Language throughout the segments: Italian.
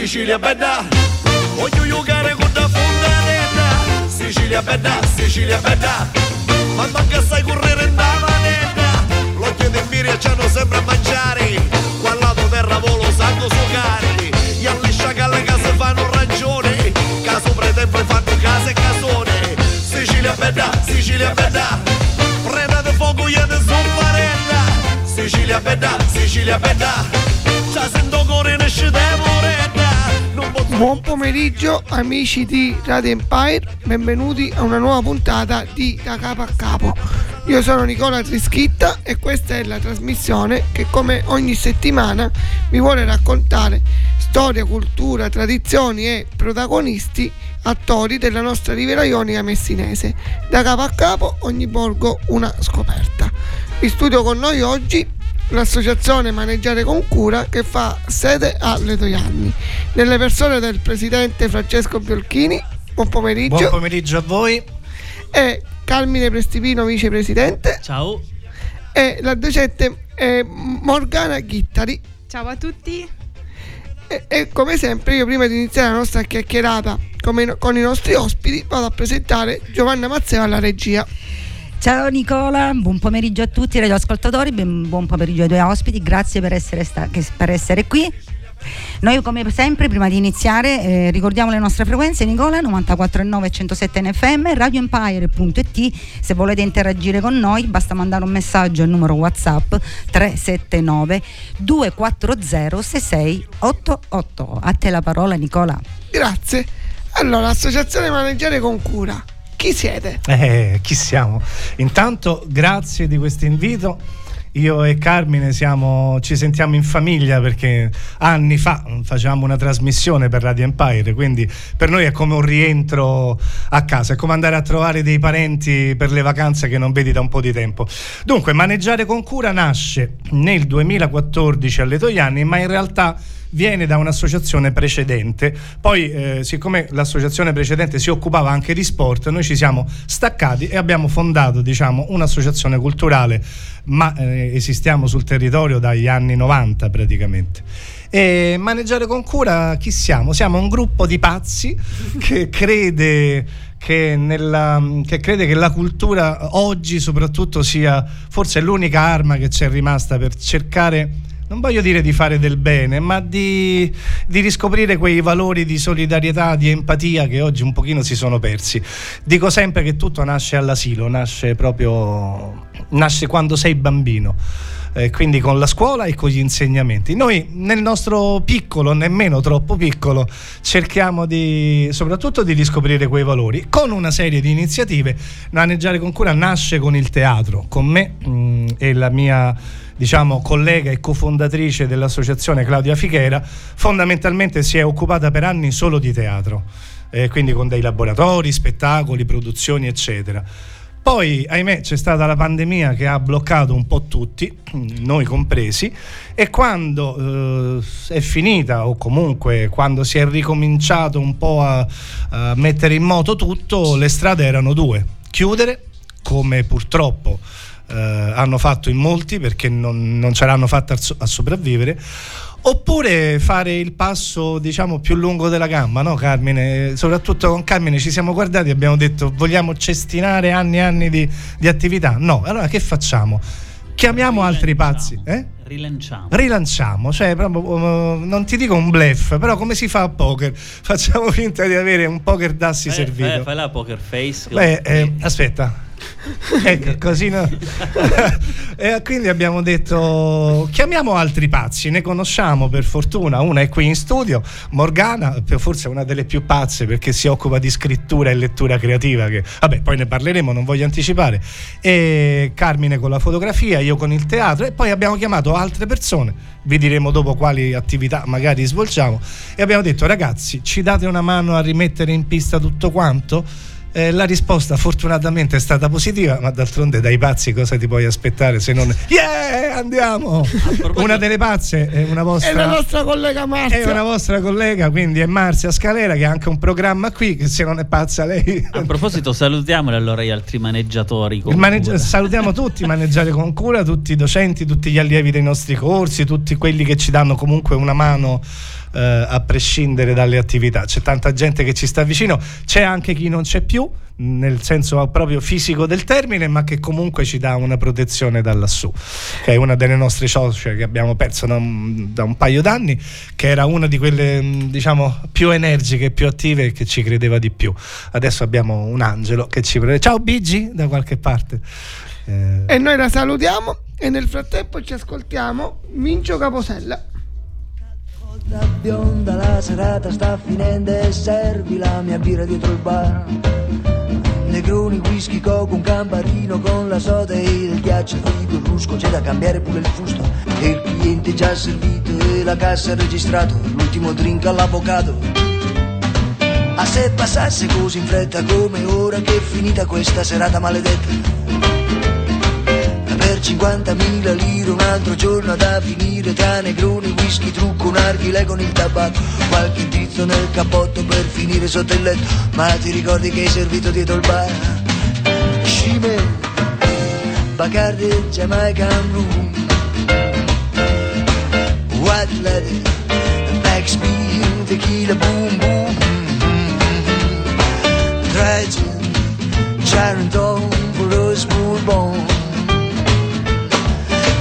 Sicilia bella. Voglio giocare con la fontanella. Sicilia bella, Sicilia bella. Ma manca sai correre in da manetta. L'occhio di Miria c'hanno sempre a mangiare. Qua lato terra volo sanno sucare. Gli alli sciacalle che si fanno ragione. Caso pretempo fanno case e casone. Sicilia bella, Sicilia bella. Preda di fuoco io di soffarella. Sicilia bella, Sicilia bella. Già sento cuore nasce temoretta. Buon pomeriggio amici di Radio Empire, benvenuti a una nuova puntata di Da Capo a Capo. Io sono Nicola Trischitta e questa è la trasmissione che come ogni settimana vi vuole raccontare storia, cultura, tradizioni e protagonisti attori della nostra Riviera Ionica messinese. Da capo a capo ogni borgo una scoperta. In studio con noi oggi l'associazione Maneggiare con Cura che fa sede a Letoianni. Nelle persone del presidente Francesco Biolchini, buon pomeriggio, Buon pomeriggio a voi. e Carmine Prestipino, vicepresidente, Ciao. e la docente eh, Morgana Ghittari. Ciao a tutti. E, e come sempre io prima di iniziare la nostra chiacchierata come con i nostri ospiti vado a presentare Giovanna Mazzeo alla regia. Ciao Nicola, buon pomeriggio a tutti i radioascoltatori, buon pomeriggio ai tuoi ospiti, grazie per essere, sta- per essere qui. Noi come sempre prima di iniziare eh, ricordiamo le nostre frequenze Nicola 94.9 e 107 NFM radioempire.it se volete interagire con noi basta mandare un messaggio al numero whatsapp 379 240 6688 a te la parola Nicola Grazie. Allora, Associazione Maneggiare con Cura. Chi siete? Eh, chi siamo? Intanto grazie di questo invito. Io e Carmine siamo- ci sentiamo in famiglia perché anni fa facevamo una trasmissione per Radio Empire, quindi per noi è come un rientro a casa, è come andare a trovare dei parenti per le vacanze che non vedi da un po' di tempo. Dunque, Maneggiare con cura nasce nel 2014 alle Toianni, ma in realtà viene da un'associazione precedente. Poi, eh, siccome l'associazione precedente si occupava anche di sport, noi ci siamo staccati e abbiamo fondato, diciamo, un'associazione culturale, ma eh, esistiamo sul territorio dagli anni 90 praticamente. E maneggiare con cura chi siamo? Siamo un gruppo di pazzi che crede che, nella, che crede che la cultura oggi soprattutto sia forse l'unica arma che ci è rimasta per cercare non voglio dire di fare del bene, ma di, di riscoprire quei valori di solidarietà, di empatia che oggi un pochino si sono persi. Dico sempre che tutto nasce all'asilo, nasce proprio nasce quando sei bambino. eh, quindi con la scuola e con gli insegnamenti. Noi nel nostro piccolo, nemmeno troppo piccolo, cerchiamo di soprattutto di riscoprire quei valori con una serie di iniziative. Maneggiare con cura nasce con il teatro, con me mh, e la mia diciamo collega e cofondatrice dell'associazione Claudia Fichera, fondamentalmente si è occupata per anni solo di teatro, eh, quindi con dei laboratori, spettacoli, produzioni, eccetera. Poi, ahimè, c'è stata la pandemia che ha bloccato un po' tutti, noi compresi, e quando eh, è finita, o comunque quando si è ricominciato un po' a, a mettere in moto tutto, le strade erano due. Chiudere, come purtroppo eh, hanno fatto in molti perché non, non ce l'hanno fatta a so- a sopravvivere, Oppure fare il passo, diciamo, più lungo della gamba, no, Carmine? Soprattutto con Carmine ci siamo guardati e abbiamo detto vogliamo cestinare anni e anni di, di attività. No, allora che facciamo? Chiamiamo altri pazzi. Eh? Rilanciamo. Rilanciamo, cioè proprio, uh, non ti dico un bluff, però come si fa a poker? Facciamo finta di avere un poker d'assi Eh, servito. eh, fai la poker face. Beh, eh, aspetta. Ecco, così no. e quindi abbiamo detto chiamiamo altri pazzi, ne conosciamo per fortuna, una è qui in studio, Morgana, forse è una delle più pazze perché si occupa di scrittura e lettura creativa, che vabbè, poi ne parleremo, non voglio anticipare, e Carmine con la fotografia, io con il teatro e poi abbiamo chiamato altre persone, vi diremo dopo quali attività magari svolgiamo e abbiamo detto ragazzi, ci date una mano a rimettere in pista tutto quanto? Eh, la risposta fortunatamente è stata positiva, ma d'altronde dai pazzi cosa ti puoi aspettare se non Yeah, andiamo! Una delle pazze è una È la vostra nostra collega è Marzia. una vostra collega, quindi è Marzia Scalera che ha anche un programma qui che se non è pazza lei A proposito, salutiamoli allora gli altri maneggiatori. cura. salutiamo tutti, maneggiare con cura, tutti i docenti, tutti gli allievi dei nostri corsi, tutti quelli che ci danno comunque una mano eh, a prescindere dalle attività. C'è tanta gente che ci sta vicino, c'è anche chi non c'è più, nel senso proprio fisico del termine, ma che comunque ci dà una protezione da lassù, che è una delle nostre socie che abbiamo perso da un, da un paio d'anni, che era una di quelle mh, diciamo più energiche, più attive e che ci credeva di più. Adesso abbiamo un angelo che ci prende. Ciao Bigi da qualche parte. Eh, E noi la salutiamo e nel frattempo ci ascoltiamo Vincio Caposella. Da bionda la serata sta finendo e servi la mia birra dietro il bar. Negroni, whisky, coco, un camparino con la soda e il ghiaccio frigo, il rusco C'è da cambiare pure il fusto. E il cliente già servito e la cassa registrato L'ultimo drink all'avvocato. A se passasse così in fretta come ora che è finita questa serata maledetta 50.000 lire un altro giorno da finire tra negroni, whisky, trucco, un archile con il tabacco qualche indirizzo nel cappotto per finire sotto il letto. Ma ti ricordi che hai servito dietro il bar? Scime Bacardi Jamaican Room White Lady Backspin Tequila Boom Boom Charenton for us bourbon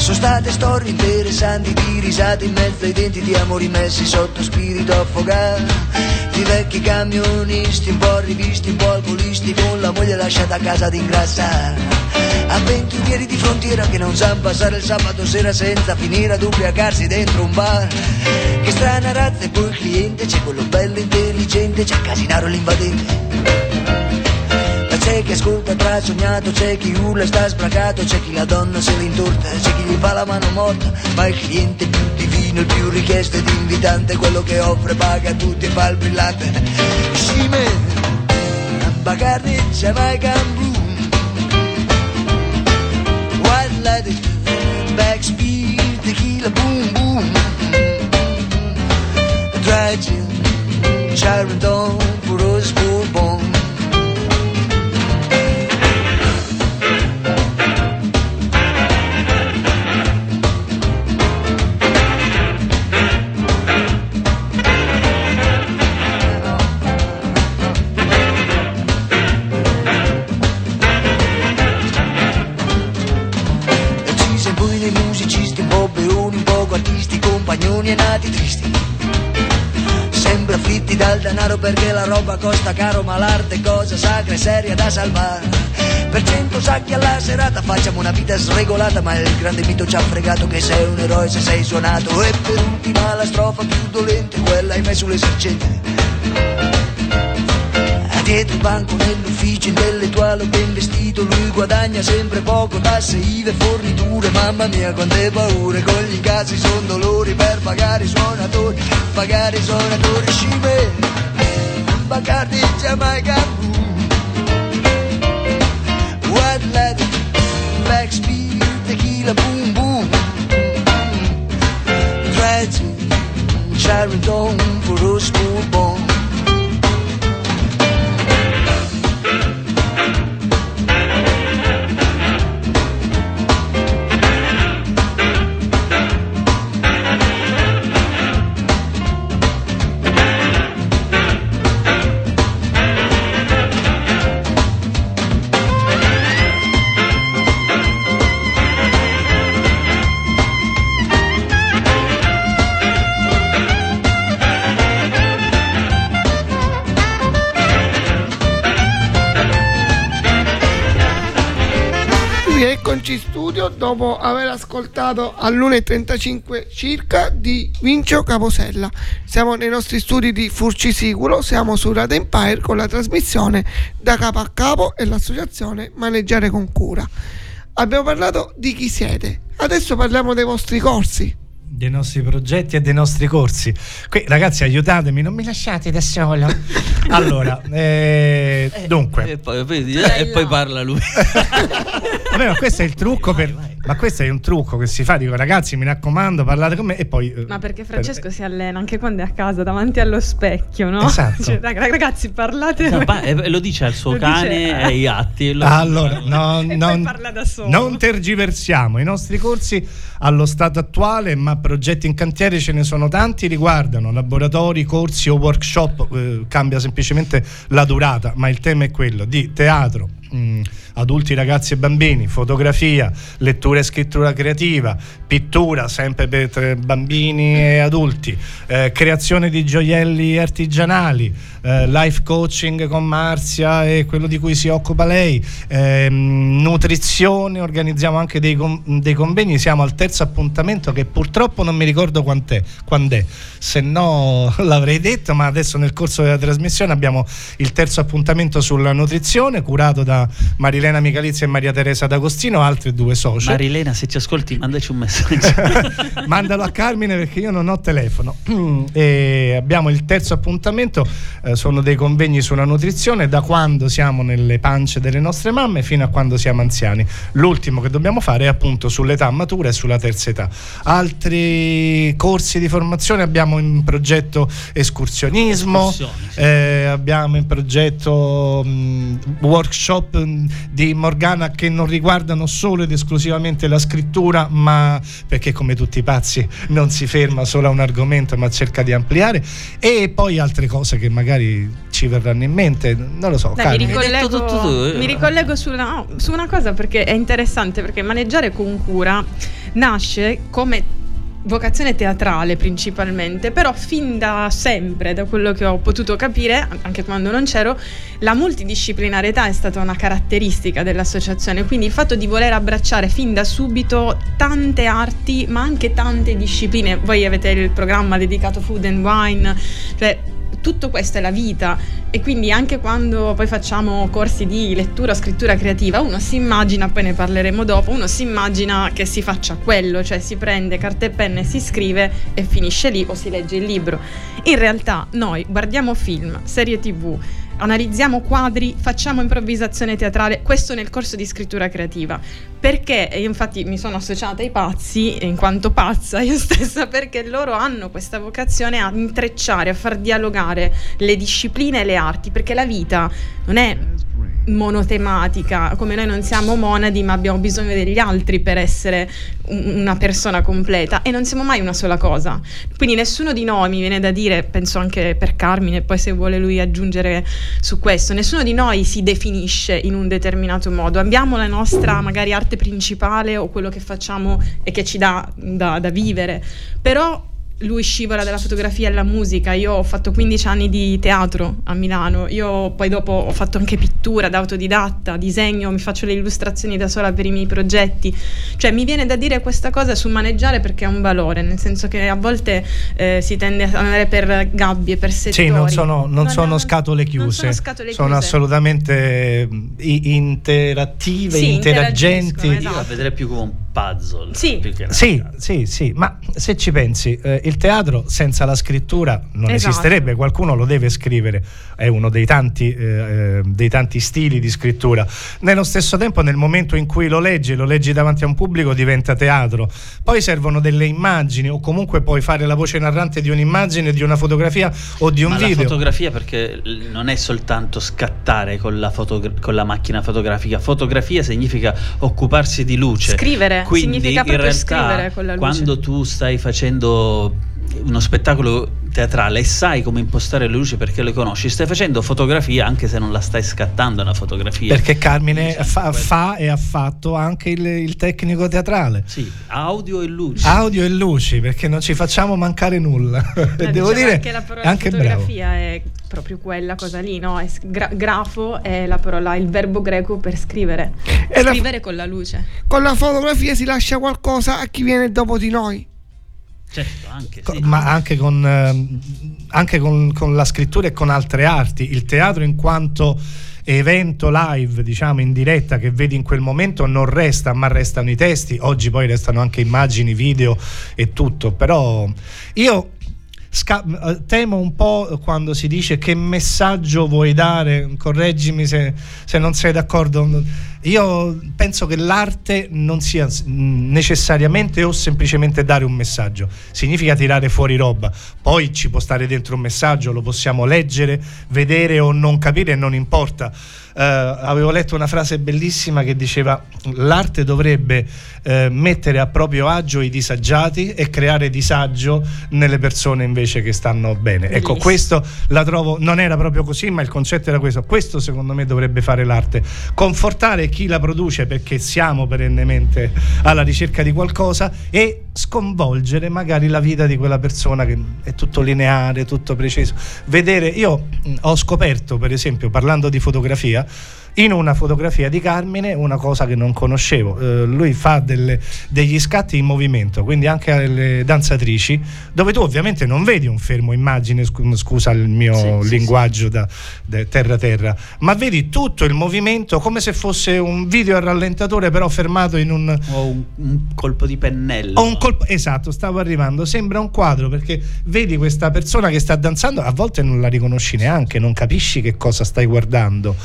sono state storie interessanti di risate in mezzo ai denti di amori messi sotto spirito affogato. Di vecchi camionisti un po' rivisti, un po' alcolisti con la moglie lasciata a casa ad ingrassare avventurieri di frontiera che non sanno passare il sabato sera senza finire ad ubriacarsi dentro un bar. Che strana razza e poi il cliente c'è quello bello intelligente c'è Casinaro l'invadente chi ascolta tra sognato, c'è chi urla e sta sbracato, c'è chi la donna se l'intorta, c'è chi gli fa la mano morta, ma il cliente più divino, il più richiesto ed invitante, quello che offre, paga a tutti e fa il brillante. Scime, Bacardi, Jamaican Blue, White Lady, Backspeed, Tequila, Boom Boom, Tragic, Sharon Dawn, for us nati tristi. Sempre afflitti dal denaro perché la roba costa caro, ma l'arte è cosa sacra e seria da salvare. Per cento sacchi alla serata facciamo una vita sregolata, ma il grande mito ci ha fregato che sei un eroe se sei suonato. E per ultima la strofa più dolente, quella hai messo sull'esercente. Dietro il banco nell'ufficio intellettuale ben vestito Lui guadagna sempre poco, tasse, IVE, forniture. Mamma mia quante paure, con gli incassi son dolori Per pagare i suonatori, pagare i suonatori Scime, Bacardi, Jamaica White leather, backspeed, tequila, boom boom. Tragic, Sharon for us bourbon Studio dopo aver ascoltato all'1.35 circa di Vincio Caposella. Siamo nei nostri studi di Furcisicuro, siamo su Radio Empire con la trasmissione da capo a capo e l'associazione Maneggiare con Cura. Abbiamo parlato di chi siete, adesso parliamo dei vostri corsi. Dei nostri progetti e dei nostri corsi. Qui, ragazzi, aiutatemi, non mi lasciate da solo. allora, eh, dunque, E poi, poi- e poi parla lui. vabbè, ma questo è il trucco per. Ma questo è un trucco che si fa, dico ragazzi mi raccomando parlate con me e poi... eh, Ma perché per- Francesco si allena anche quando è a casa davanti allo specchio, no? Esatto. Cioè, rag- ragazzi, parlate. No, pa- e lo dice al suo Lo dice- cane e ai gatti. lo- Allora, no, non, parla da solo. non tergiversiamo i nostri corsi allo stato attuale, ma progetti in cantiere ce ne sono tanti, riguardano laboratori, corsi o workshop, eh, cambia semplicemente la durata, ma il tema è quello di teatro. mh, adulti, ragazzi e bambini, fotografia, lettura e scrittura creativa, pittura sempre per eh, bambini e adulti, eh, creazione di gioielli artigianali, eh, life coaching con Marzia e quello di cui si occupa lei, ehm, nutrizione, organizziamo anche dei, dei convegni, siamo al terzo appuntamento che purtroppo non mi ricordo quant'è, quand'è, se no l'avrei detto, ma adesso nel corso della trasmissione abbiamo il terzo appuntamento sulla nutrizione curato da Marilena Michalizia e Maria Teresa D'Agostino, altre due socie. Marilena, se ci ascolti, mandaci un messaggio. Mandalo a Carmine perché io non ho telefono. Abbiamo il terzo appuntamento, eh, sono dei convegni sulla nutrizione da quando siamo nelle pance delle nostre mamme fino a quando siamo anziani. L'ultimo che dobbiamo fare è appunto sull'età matura e sulla terza età. Altri corsi di formazione abbiamo in progetto escursionismo, Escursioni, sì. eh, abbiamo in progetto mh, workshop mh, di Morgana che non riguardano solo ed esclusivamente la scrittura, ma perché come tutti i pazzi non si ferma solo a un argomento, ma cerca di ampliare e poi altre cose che magari ci verranno in mente, non lo so. Dai, mi ricollego, tutto tu, eh. mi ricollego sulla- no, su una cosa perché è interessante, perché maneggiare con cura nasce come vocazione teatrale principalmente, però fin da sempre, da quello che ho potuto capire, anche quando non c'ero, la multidisciplinarietà è stata una caratteristica dell'associazione, quindi il fatto di voler abbracciare fin da subito tante arti, ma anche tante discipline. Voi avete il programma dedicato Food and Wine, cioè tutto questo è la vita e quindi anche quando poi facciamo corsi di lettura scrittura creativa, uno si immagina, poi ne parleremo dopo, uno si immagina che si faccia quello, cioè si prende carta e penna e si scrive e finisce lì o si legge il libro. In realtà noi guardiamo film, serie tv, analizziamo quadri, facciamo improvvisazione teatrale, questo nel corso di scrittura creativa. Perché, infatti mi sono associata ai pazzi, in quanto pazza io stessa, perché loro hanno questa vocazione a intrecciare, a far dialogare le discipline e le arti, perché la vita non è monotematica, come noi non siamo monadi ma abbiamo bisogno degli altri per essere un- una persona completa e non siamo mai una sola cosa. Quindi nessuno di noi, mi viene da dire, penso anche per Carmine, poi se vuole lui aggiungere su questo, nessuno di noi si definisce in un determinato modo. Abbiamo la nostra magari arte principale o quello che facciamo e che ci dà da, da vivere, però lui scivola dalla fotografia alla musica, io ho fatto 15 anni di teatro a Milano, io poi dopo ho fatto anche pittura da autodidatta, disegno, mi faccio le illustrazioni da sola per i miei progetti, cioè mi viene da dire questa cosa sul maneggiare perché è un valore, nel senso che a volte eh, si tende ad andare per gabbie, per settori. Sì, non sono, non sono no, scatole non chiuse, sono scatole sono chiuse. assolutamente mh, i- interattive, Sì, interagenti. interagiscono, Io esatto. la vedrei più come un puzzle. Sì. Sì, sì, sì, ma se ci pensi, eh, il teatro senza la scrittura non Esatto. esisterebbe, qualcuno lo deve scrivere, è uno dei tanti, eh, eh, dei tanti stili di scrittura. Nello stesso tempo, nel momento in cui lo leggi, lo leggi davanti a un pubblico, diventa teatro. Poi servono delle immagini o comunque puoi fare la voce narrante di un'immagine, di una fotografia o di un Ma la video. fotografia perché non è soltanto scattare con la, fotogra- con la macchina fotografica, fotografia significa occuparsi di luce. Scrivere, Quindi significa in realtà scrivere con la luce. quando tu stai facendo uno spettacolo teatrale e sai come impostare le luci perché le conosci, stai facendo fotografia anche se non la stai scattando una fotografia. Perché Carmine fa, fa e ha fatto anche il, il tecnico teatrale. Sì, audio e luci. Audio e luci, perché non ci facciamo mancare nulla. Eh, Devo dire, anche la parola anche bravo. fotografia è proprio quella cosa lì, no? È gra- grafo è la parola, il verbo greco per scrivere. E la- Scrivere con la luce. Con la fotografia si lascia qualcosa a chi viene dopo di noi. Certo, anche sì. ma anche, con, ehm, anche con, con la scrittura e con altre arti. Il teatro in quanto evento live, diciamo in diretta che vedi in quel momento non resta, ma restano i testi. Oggi poi restano anche immagini, video e tutto. Però io sca- eh, temo un po' quando si dice che messaggio vuoi dare, correggimi se, se non sei d'accordo. Io penso che l'arte non sia necessariamente o semplicemente dare un messaggio, significa tirare fuori roba, poi ci può stare dentro un messaggio, lo possiamo leggere, vedere o non capire, non importa eh, avevo letto una frase bellissima che diceva l'arte dovrebbe eh, mettere a proprio agio i disagiati e creare disagio nelle persone invece che stanno bene. Ecco, Bellissimo. Ecco, questo la trovo, non era proprio così, ma il concetto era questo. Questo secondo me dovrebbe fare l'arte. Confortare chi la produce perché siamo perennemente alla ricerca di qualcosa e sconvolgere magari la vita di quella persona che è tutto lineare, tutto preciso. Vedere, io ho scoperto per esempio parlando di fotografia in una fotografia di Carmine una cosa che non conoscevo. Eh, lui fa delle, degli scatti in movimento, quindi anche alle danzatrici, dove tu ovviamente non vedi un fermo immagine, scusa il mio sì, linguaggio sì, da, terra terra, ma vedi tutto il movimento come se fosse un video a rallentatore però fermato in un... O un, un colpo di pennello. O un colpo, esatto, stavo arrivando, sembra un quadro perché vedi questa persona che sta danzando, a volte non la riconosci neanche, non capisci che cosa stai guardando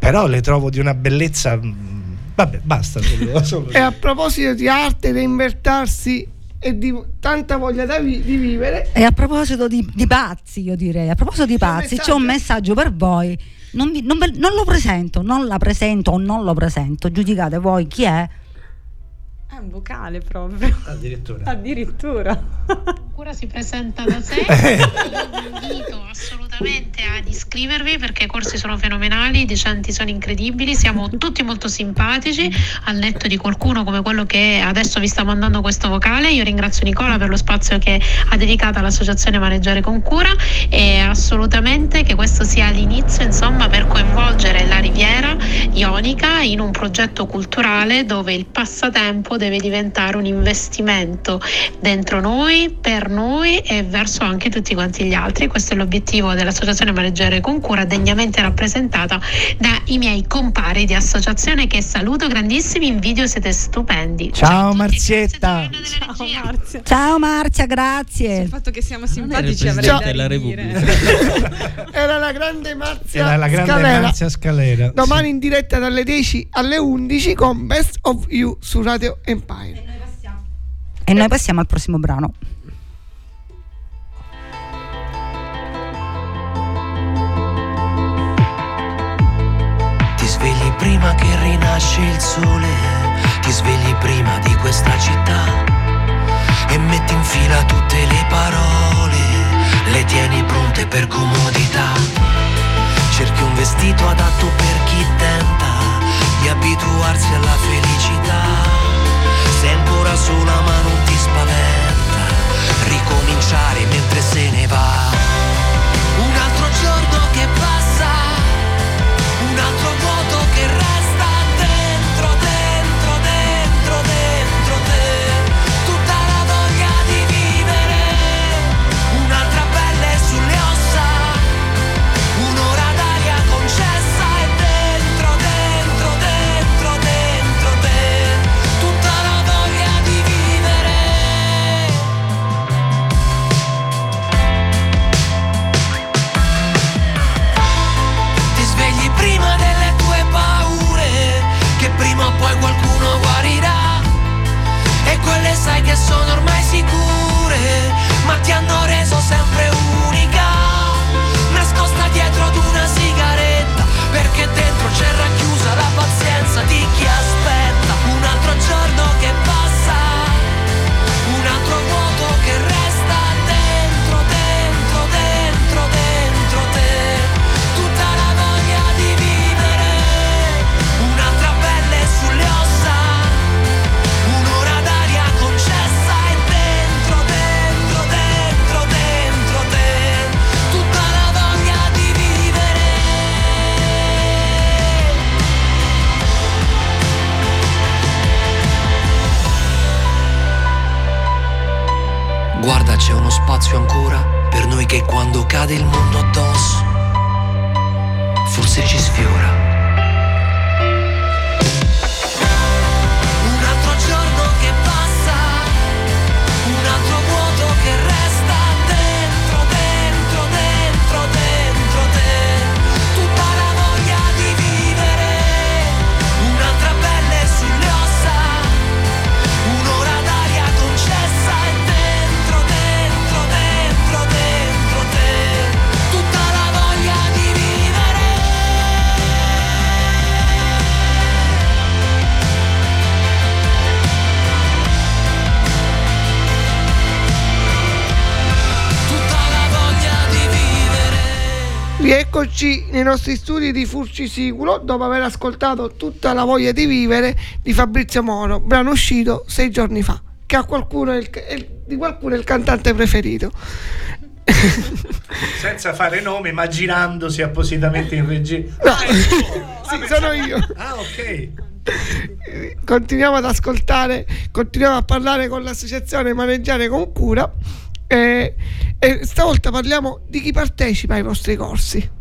però le trovo di una bellezza mm, vabbè basta solo, e a proposito di arte da invertarsi e di tanta voglia vi- di vivere. E a proposito di, di, pazzi io direi a proposito di pazzi c'è un messaggio? per voi. Non, vi, non, non lo presento non la presento o non lo presento. Giudicate voi chi è è un vocale proprio. Addirittura. Addirittura. Ancora si presenta da sé. vi invito assolutamente ad iscrivervi perché i corsi sono fenomenali, i docenti sono incredibili, siamo tutti molto simpatici, al netto di qualcuno come quello che adesso vi sta mandando questo vocale. Io ringrazio Nicola per lo spazio che ha dedicato all'associazione Maneggiare con Cura e assolutamente che questo sia l'inizio, insomma, per coinvolgere la Riviera Ionica in un progetto culturale dove il passatempo deve diventare un investimento dentro noi, per noi e verso anche tutti quanti gli altri. Questo è l'obiettivo dell'Associazione Maneggere con Cura, degnamente rappresentata dai miei compari di associazione che saluto grandissimi, in video siete stupendi. Ciao, Ciao Marzietta. Ciao Marzia. Ciao Marzia, grazie. Il fatto che siamo simpatici avrei da la Era la grande Marzia Era la grande Scalera. Marzia Scalera. Domani sì. in diretta dalle 10 alle 11 con Best of You su Radio Empire. E noi passiamo al prossimo brano. Ti svegli prima che rinasce il sole, ti svegli prima di questa città e metti in fila tutte le parole, le tieni pronte per comodità. Cerchi un vestito adatto per chi tenta di abituarsi alla felicità sola ma non ti spaventa ricominciare mentre se ne va. Sono ormai sicure, ma ti hanno reso sempre unica. Nascosta dietro ad una sigaretta, perché dentro c'è racchiusa c'è uno spazio ancora per noi che quando cade il mondo addosso, Rieccoci nei nostri studi di Furci Siculo dopo aver ascoltato tutta la voglia di vivere di Fabrizio Moro, brano uscito sei giorni fa, che a qualcuno è il- il- di qualcuno è il cantante preferito. Senza fare nomi, ma girandosi appositamente in regia. No, sì, sono io. Ah, ok. Continuiamo ad ascoltare, continuiamo a parlare con l'associazione Maneggiare con Cura e, e stavolta parliamo di chi partecipa ai vostri corsi.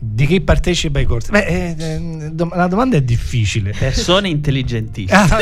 Di chi partecipa ai corsi? Beh, eh, eh, dom- la domanda è difficile. Persone intelligentissime. Ah,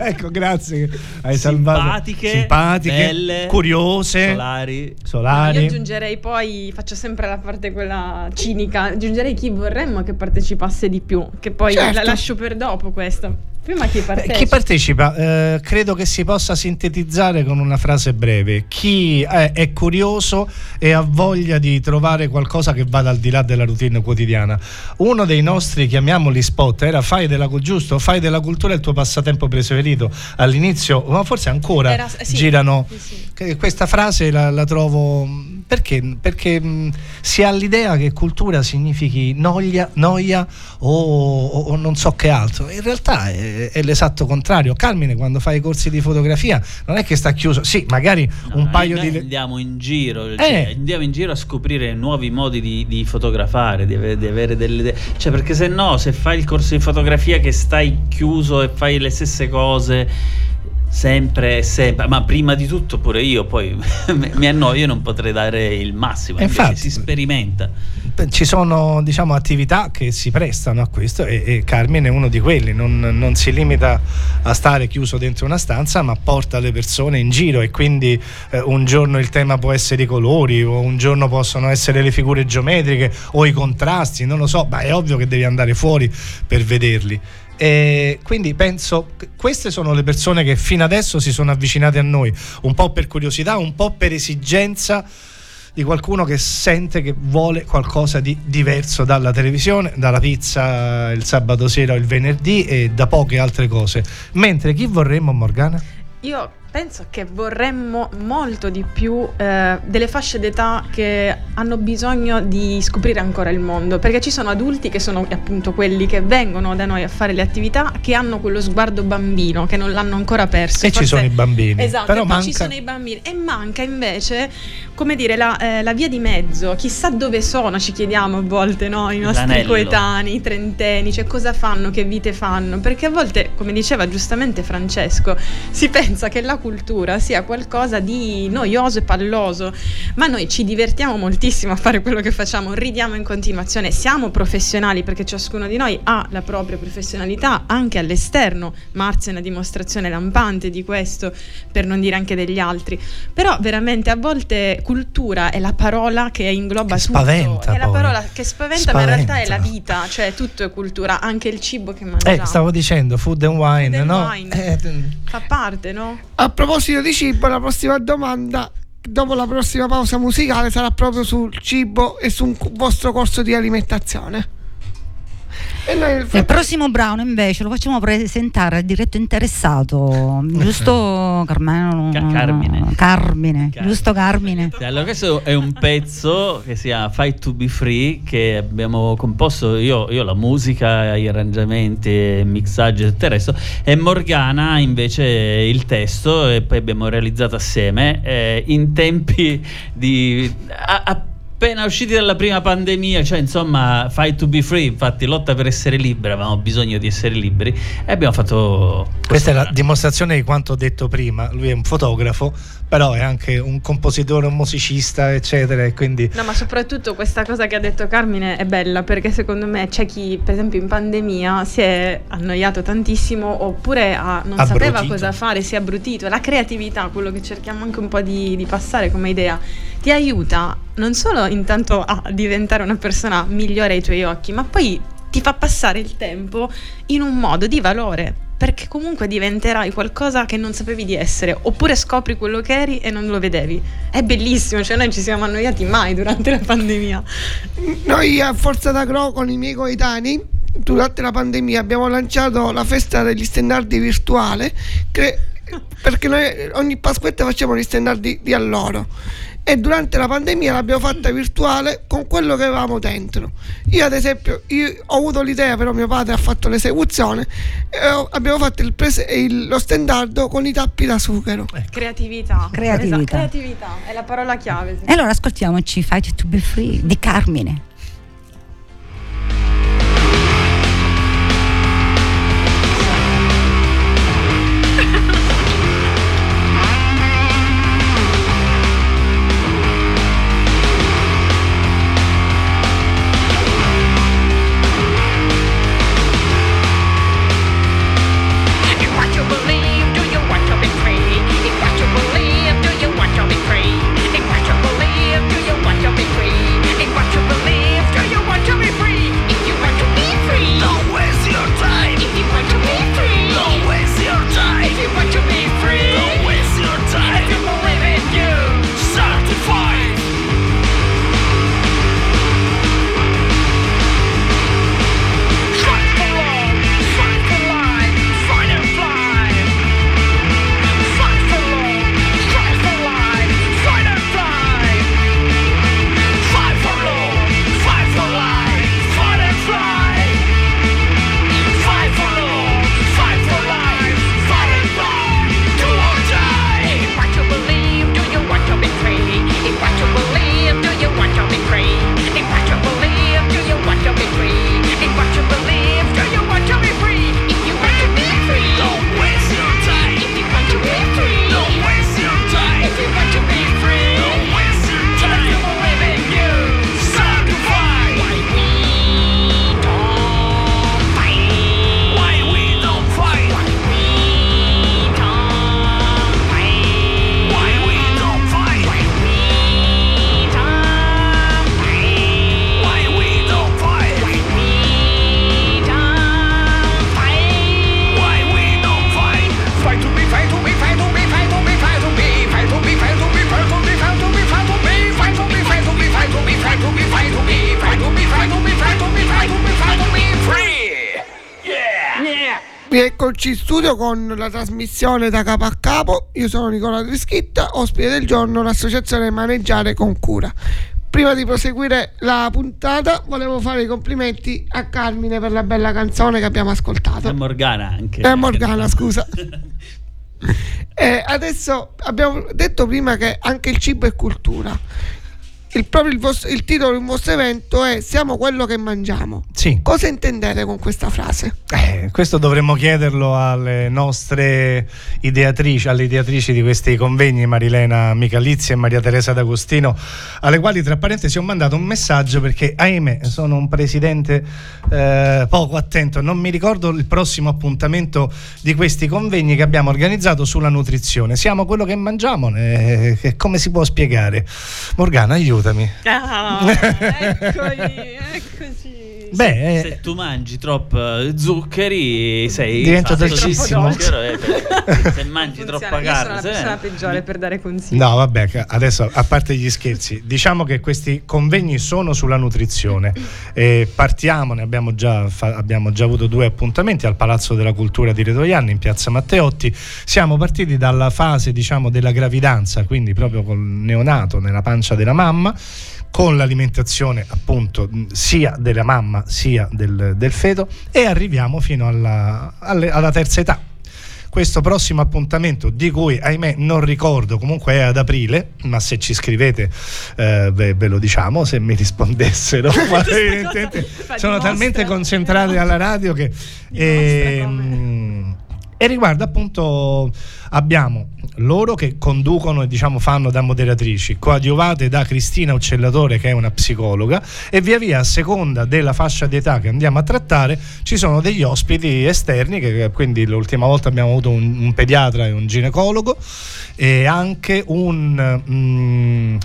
ecco, grazie. Hai salvato. Simpatiche, Simpatiche, belle, curiose, solari. solari. Io aggiungerei poi, faccio sempre la parte quella cinica, aggiungerei chi vorremmo che partecipasse di più, che poi Certo. la lascio per dopo questa. Prima chi Eh, partecipa. Chi partecipa? Eh, credo che si possa sintetizzare con una frase breve. Chi è, è curioso e ha voglia di trovare qualcosa che vada al di là della routine quotidiana. Uno dei nostri, chiamiamoli spot, era fai della, giusto, fai della cultura il tuo passatempo preferito. All'inizio, ma forse ancora Era- sì. girano. Sì, sì. Questa frase la, la trovo perché, perché mh, si ha l'idea che cultura significhi noia, noia o, o- o non so che altro. In realtà è, è l'esatto contrario. Carmine, quando fai i corsi di fotografia, non è che sta chiuso. Sì, magari No, un paio noi di. andiamo in giro, Eh. cioè, andiamo in giro a scoprire nuovi modi di, di fotografare, di avere, di avere delle idee. Cioè, perché se no, se fai il corso di fotografia che stai chiuso e fai le stesse cose sempre sempre, ma prima di tutto pure io poi mi annoio e non potrei dare il massimo. Invece infatti. si sperimenta. Ci sono diciamo attività che si prestano a questo e, e Carmine è uno di quelli, non, non si limita a stare chiuso dentro una stanza ma porta le persone in giro e quindi eh, un giorno il tema può essere i colori o un giorno possono essere le figure geometriche o i contrasti, non lo so, ma è ovvio che devi andare fuori per vederli. E quindi penso che queste sono le persone che fino adesso si sono avvicinate a noi, un po' per curiosità, un po' per esigenza di qualcuno che sente che vuole qualcosa di diverso dalla televisione, dalla pizza il sabato sera o il venerdì e da poche altre cose. Mentre chi vorremmo, Morgana? Io penso che vorremmo molto di più eh, delle fasce d'età che hanno bisogno di scoprire ancora il mondo, perché ci sono adulti che sono appunto quelli che vengono da noi a fare le attività, che hanno quello sguardo bambino, che non l'hanno ancora perso. E ci Forse- sono i bambini. Esatto, Però e poi manca... ci sono i bambini e manca invece, come dire, la, eh, la via di mezzo. Chissà dove sono, ci chiediamo a volte, no? I nostri L'anello. coetanei, i trentenni, cioè cosa fanno, che vite fanno. Perché a volte, come diceva giustamente Francesco, si pensa che la cultura sia qualcosa di noioso e palloso, ma noi ci divertiamo moltissimo a fare quello che facciamo, ridiamo in continuazione, siamo professionali perché ciascuno di noi ha la propria professionalità anche all'esterno. Marzia è una dimostrazione lampante di questo, per non dire anche degli altri. Però veramente a volte cultura è la parola che ingloba Che tutto, spaventa è la poi. parola che spaventa, ma in realtà è la Spaventa. vita, cioè tutto è cultura, anche il cibo che mangiamo. Eh, stavo dicendo food and wine, Food and no? wine. Eh, Fa parte, no? A proposito di cibo, la prossima domanda, dopo la prossima pausa musicale, sarà proprio sul cibo e sul vostro corso di alimentazione. Il prossimo brano invece lo facciamo presentare al diretto interessato, giusto Carmelo? Ca- Carmine. Carmine, Carmine. giusto Carmine? Allora, questo è un pezzo che si chiama Fight to be Free che abbiamo composto io, io la musica, gli arrangiamenti, il mixaggio e tutto il resto e Morgana invece il testo e poi abbiamo realizzato assieme eh, in tempi di... a- appena usciti dalla prima pandemia, cioè insomma Fight to be Free, infatti lotta per essere liberi, avevamo bisogno di essere liberi e abbiamo fatto... Questa è la dimostrazione di quanto ho detto prima. Lui è un fotografo, però è anche un compositore, un musicista, eccetera. E quindi No, ma soprattutto questa cosa che ha detto Carmine è bella perché secondo me c'è chi, per esempio, in pandemia si è annoiato tantissimo oppure ha- non sapeva Abbrutito. cosa fare, si è abbrutito. La creatività, quello che cerchiamo anche un po' di, di passare come idea, ti aiuta non solo intanto a diventare una persona migliore ai tuoi occhi, ma poi ti fa passare il tempo in un modo di valore. Perché comunque diventerai qualcosa che non sapevi di essere, oppure scopri quello che eri e non lo vedevi. È bellissimo, cioè noi ci siamo annoiati mai durante la pandemia. Noi a Forza d'Agro con i miei coetanei durante la pandemia abbiamo lanciato la festa degli stendardi virtuale che- perché noi ogni Pasquetta facciamo gli stendardi di alloro e durante la pandemia l'abbiamo fatta virtuale con quello che avevamo dentro. Io ad esempio io ho avuto l'idea, però mio padre ha fatto l'esecuzione e ho- abbiamo fatto il prese- il- lo stendardo con i tappi da sughero. Creatività. Creatività. Esatto, creatività è la parola chiave. sì. E allora ascoltiamoci Fight to be free di Carmine. Studio con la trasmissione da capo a capo. Io sono Nicola Trischitta, ospite del giorno, l'associazione Maneggiare con Cura. Prima di proseguire la puntata, volevo fare i complimenti a Carmine per la bella canzone che abbiamo ascoltato. E Morgana anche. Eh, Morgana, scusa. Eh, adesso abbiamo detto prima che anche il cibo è cultura. Il, proprio il, vostro- il titolo del vostro evento è Siamo quello che mangiamo. Sì. Cosa intendete con questa frase? Eh, questo dovremmo chiederlo alle nostre ideatrici, alle ideatrici di questi convegni, Marilena Michalizzi e Maria Teresa D'Agostino, alle quali tra parentesi ho mandato un messaggio perché, ahimè, sono un presidente eh, poco attento, non mi ricordo il prossimo appuntamento di questi convegni che abbiamo organizzato sulla nutrizione. Siamo quello che mangiamo, eh, come si può spiegare? Morgana, aiutami. Ah, eccoci, eccoci. Beh, eh, Se tu mangi troppo zuccheri sei Diventa dolcissimo. se- se mangi Funziona. troppa la carne se- persona peggiore per dare consigli. No, vabbè, adesso a parte gli scherzi, diciamo che questi convegni sono sulla nutrizione. E partiamo, ne abbiamo già, fa- abbiamo già avuto due appuntamenti al Palazzo della Cultura di Retoianni in piazza Matteotti. Siamo partiti dalla fase, diciamo, della gravidanza, quindi proprio col neonato nella pancia della mamma con l'alimentazione appunto sia della mamma sia del, del feto e arriviamo fino alla, alle- alla terza età. Questo prossimo appuntamento di cui ahimè non ricordo comunque è ad aprile ma se ci scrivete eh, ve, ve lo diciamo se mi rispondessero. Sono talmente concentrati alla radio che ehm, e riguarda appunto abbiamo loro che conducono e diciamo fanno da moderatrici coadiuvate da Cristina Uccellatore che è una psicologa e via via a seconda della fascia di età che andiamo a trattare ci sono degli ospiti esterni che quindi l'ultima volta abbiamo avuto un, un pediatra e un ginecologo e anche un mm,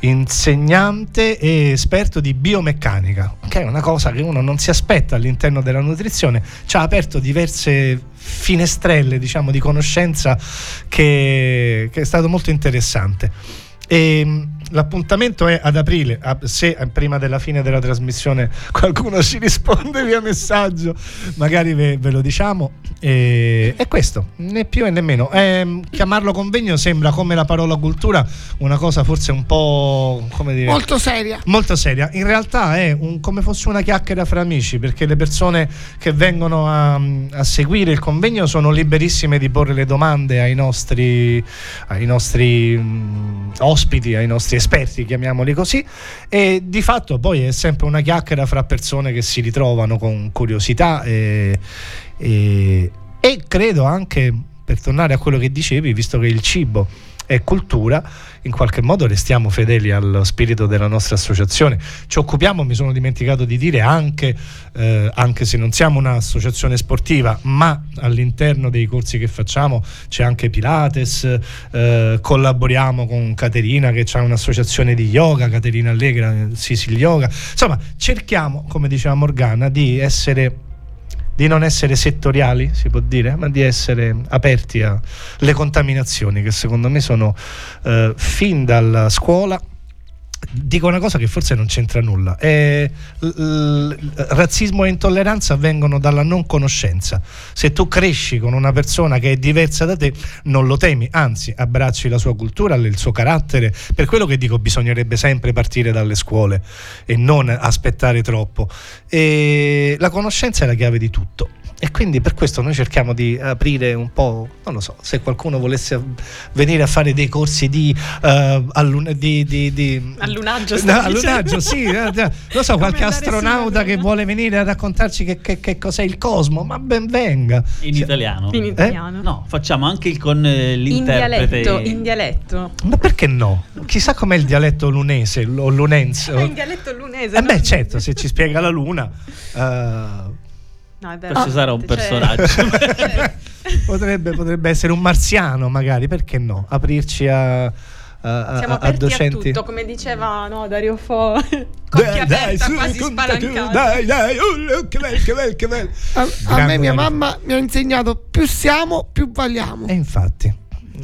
insegnante e esperto di biomeccanica, che è una cosa che uno non si aspetta all'interno della nutrizione, ci ha aperto diverse finestrelle diciamo di conoscenza che, che è stato molto interessante. E, mh, l'appuntamento è ad aprile. a- Se eh, prima della fine della trasmissione qualcuno ci risponde via messaggio, magari ve, ve lo diciamo. E, è questo, né più e né meno. Ehm, chiamarlo convegno sembra come la parola cultura una cosa forse un po' come dire Molto seria. molto seria. In realtà è un- come fosse una chiacchiera fra amici, perché le persone che vengono a, a seguire il convegno sono liberissime di porre le domande ai nostri, ai nostri mm, ospiti, ai nostri esperti, chiamiamoli così. E di fatto poi è sempre una chiacchiera fra persone che si ritrovano con curiosità e, e- e credo anche, per tornare a quello che dicevi, visto che il cibo è cultura, in qualche modo restiamo fedeli allo spirito della nostra associazione. Ci occupiamo, mi sono dimenticato di dire, anche, eh, anche se non siamo un'associazione sportiva, ma all'interno dei corsi che facciamo c'è anche Pilates, eh, collaboriamo con Caterina che ha un'associazione di yoga, Caterina Allegra, Sisil Yoga. Insomma, cerchiamo, come diceva Morgana, di essere di non essere settoriali, si può dire, ma di essere aperti alle contaminazioni che secondo me sono eh, fin dalla scuola. Dico una cosa che forse non c'entra nulla. Eh, razzismo e intolleranza vengono dalla non conoscenza. Se tu cresci con una persona che è diversa da te, non lo temi, anzi abbracci la sua cultura, il suo carattere. Per quello che dico bisognerebbe sempre partire dalle scuole e non aspettare troppo. E la conoscenza è la chiave di tutto. E quindi per questo noi cerchiamo di aprire un po', non lo so, se qualcuno volesse venire a fare dei corsi di, eh, allun- di, di, di- Allunaggio, No, stai allunaggio, sì, eh, eh, lo so, Come qualche astronauta che vuole venire a raccontarci che, che- che cos'è il cosmo, ma ben venga. In italiano. In italiano. No, facciamo anche il con eh, In l'interprete. dialetto, in dialetto. Ma perché no? Chissà com'è il dialetto lunese o lunense. In dialetto lunese. Eh no? beh, certo, se ci spiega la luna. eh, No, è vero. Questo sarà un Cioè- personaggio. potrebbe, potrebbe essere un marziano, magari, perché no? Aprirci a, a- a- Siamo a aperti a, docenti. tutto, come diceva no, Dario Fo. Cocchia aperta, su, quasi spalancata. Dai, dai, oh, che bello, che bello, che bello. A, a me mia mamma mi ha insegnato più siamo, più valiamo. E infatti.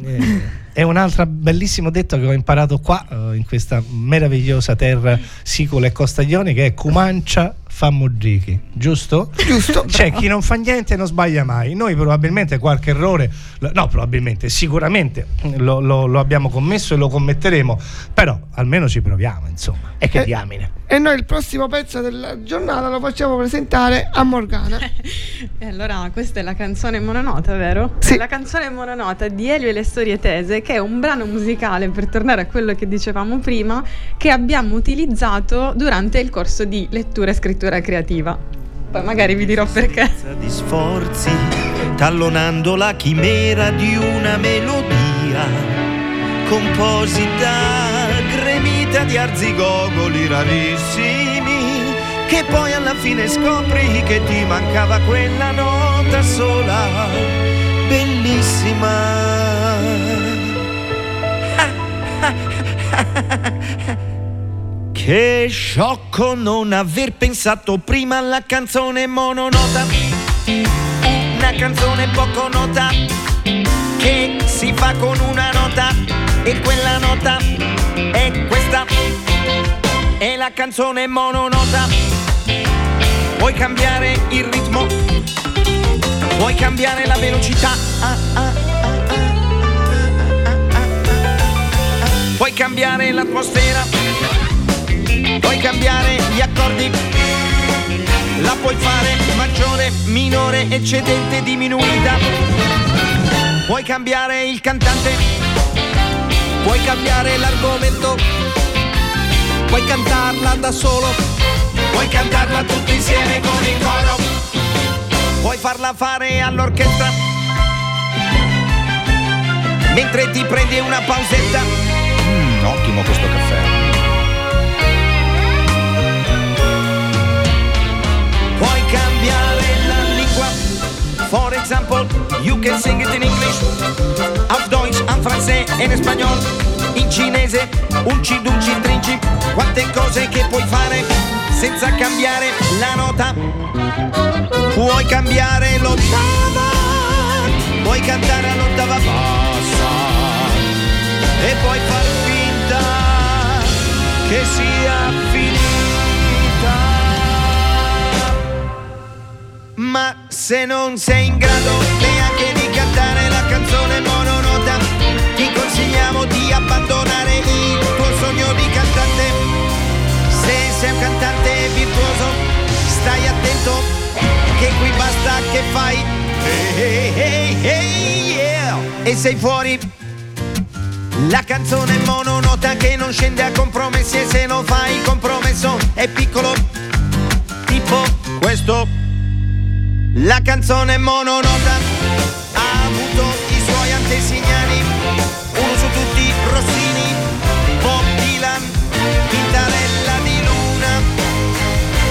eh, È un altro bellissimo detto che ho imparato qua, eh, in questa meravigliosa terra sicola e costaglione, che è Cumancia fa Mudrichi, giusto? Giusto. C'è chi non fa niente e non sbaglia mai. Noi probabilmente qualche errore, no, probabilmente, sicuramente lo, lo- lo abbiamo commesso e lo commetteremo, però almeno ci proviamo, insomma. E che Eh. diamine. E noi il prossimo pezzo della giornata lo facciamo presentare a Morgana. E allora questa è la canzone mononota, vero? Sì. La canzone mononota di Elio e le storie tese, che è un brano musicale, per tornare a quello che dicevamo prima, che abbiamo utilizzato durante il corso di lettura e scrittura creativa. Poi magari vi dirò perché. di sforzi, tallonando la chimera di una melodia composita, gremita di arzigogoli rarissimi, che poi alla fine scopri che ti mancava quella nota sola, bellissima. Che sciocco non aver pensato prima alla canzone mononota. Una canzone poco nota che si fa con una nota e quella nota è questa. È la canzone mononota. Vuoi cambiare il ritmo? Vuoi cambiare la velocità? Ah, ah, ah, ah, ah. Puoi cambiare l'atmosfera? Puoi cambiare gli accordi? La puoi fare maggiore, minore, eccedente, diminuita. Puoi cambiare il cantante? Puoi cambiare l'argomento? Puoi cantarla da solo? Puoi cantarla tutti insieme con il coro? Puoi farla fare all'orchestra? Mentre ti prendi una pausetta? Mm, ottimo questo caffè. Cambiare la lingua. For example, you can sing it in English, auf Deutsch, en francese e in spagnolo, in cinese, unci dunci trinci, quante cose che puoi fare senza cambiare la nota. Puoi cambiare l'ottava, puoi cantare all'ottava bassa e puoi far finta se non sei in grado neanche di cantare la canzone mononota, ti consigliamo di abbandonare il tuo sogno di cantante. Se sei un cantante virtuoso, stai attento che qui basta che fai. Hey, hey, hey, yeah. E sei fuori. La canzone mononota che non scende a compromessi e se non fai compromesso è piccolo. Tipo questo. La canzone mononota ha avuto i suoi antesignani, uno su tutti Rossini, Bob Dylan, Tintarella di Luna,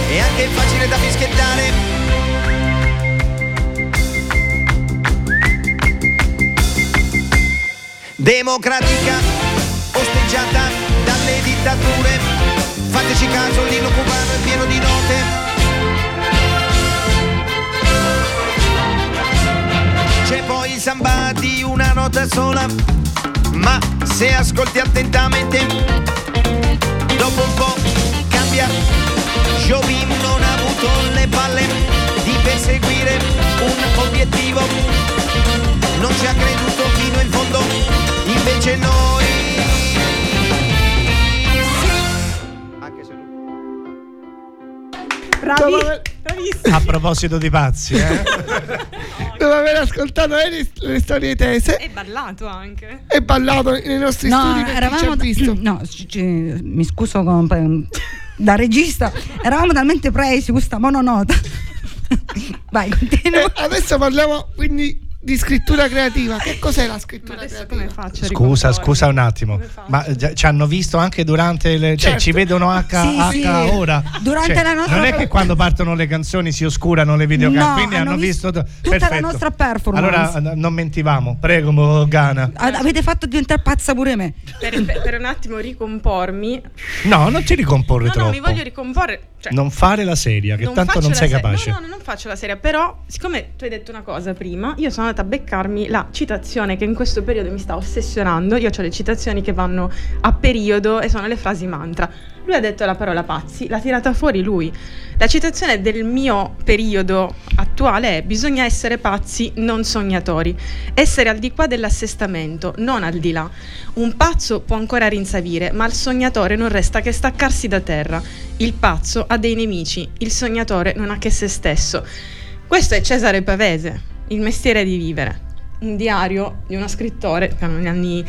è anche facile da fischiettare. Democratica, osteggiata dalle dittature, fateci caso, l'ino cubano è pieno di note. Samba di una nota sola, ma se ascolti attentamente, dopo un po' cambia. Jobim non ha avuto le palle di perseguire un obiettivo, non ci ha creduto fino in fondo, invece noi... Bravi, bravissimi. A proposito di pazzi, eh? dopo aver ascoltato le, le storie tese E ballato anche. e ballato nei nostri No, studi chi ci eravamo visto. no, ci- ci- mi scuso con- da regista, eravamo talmente presi questa mononota. Vai, continua. E adesso parliamo quindi di scrittura creativa. Che cos'è la scrittura creativa? come faccio? a Scusa, scusa un attimo, ma già- ci hanno visto anche durante le... cioè Certo. ci vedono H, Sì, H sì. ora? Durante Cioè, la nostra- Non è che quando partono le canzoni si oscurano le videocamere, No, quindi hanno hanno visto... visto tutta la Perfetto. nostra performance. Allora n- non mentivamo, prego Morgana. A- Avete fatto diventare pazza pure me. Per, per- un attimo ricompormi. No, non ti ricomporre No, troppo. no, mi voglio ricomporre. Ccioè, Non fare la seria, che tanto non sei se- capace. No, no, no, non faccio la serie. Però, siccome tu hai detto una cosa prima, io sono andata a beccarmi la citazione che in questo periodo mi sta ossessionando. Io ho le citazioni che vanno a periodo e sono le frasi mantra. Lui ha detto la parola pazzi, l'ha tirata fuori lui. La citazione del mio periodo attuale è: bisogna essere pazzi, non sognatori. Essere al di qua dell'assestamento, non al di là. Un pazzo può ancora rinsavire, ma al sognatore non resta che staccarsi da terra. Il pazzo ha dei nemici, il sognatore non ha che se stesso. Questo è Cesare Pavese, il mestiere di vivere. Un diario di uno scrittore negli anni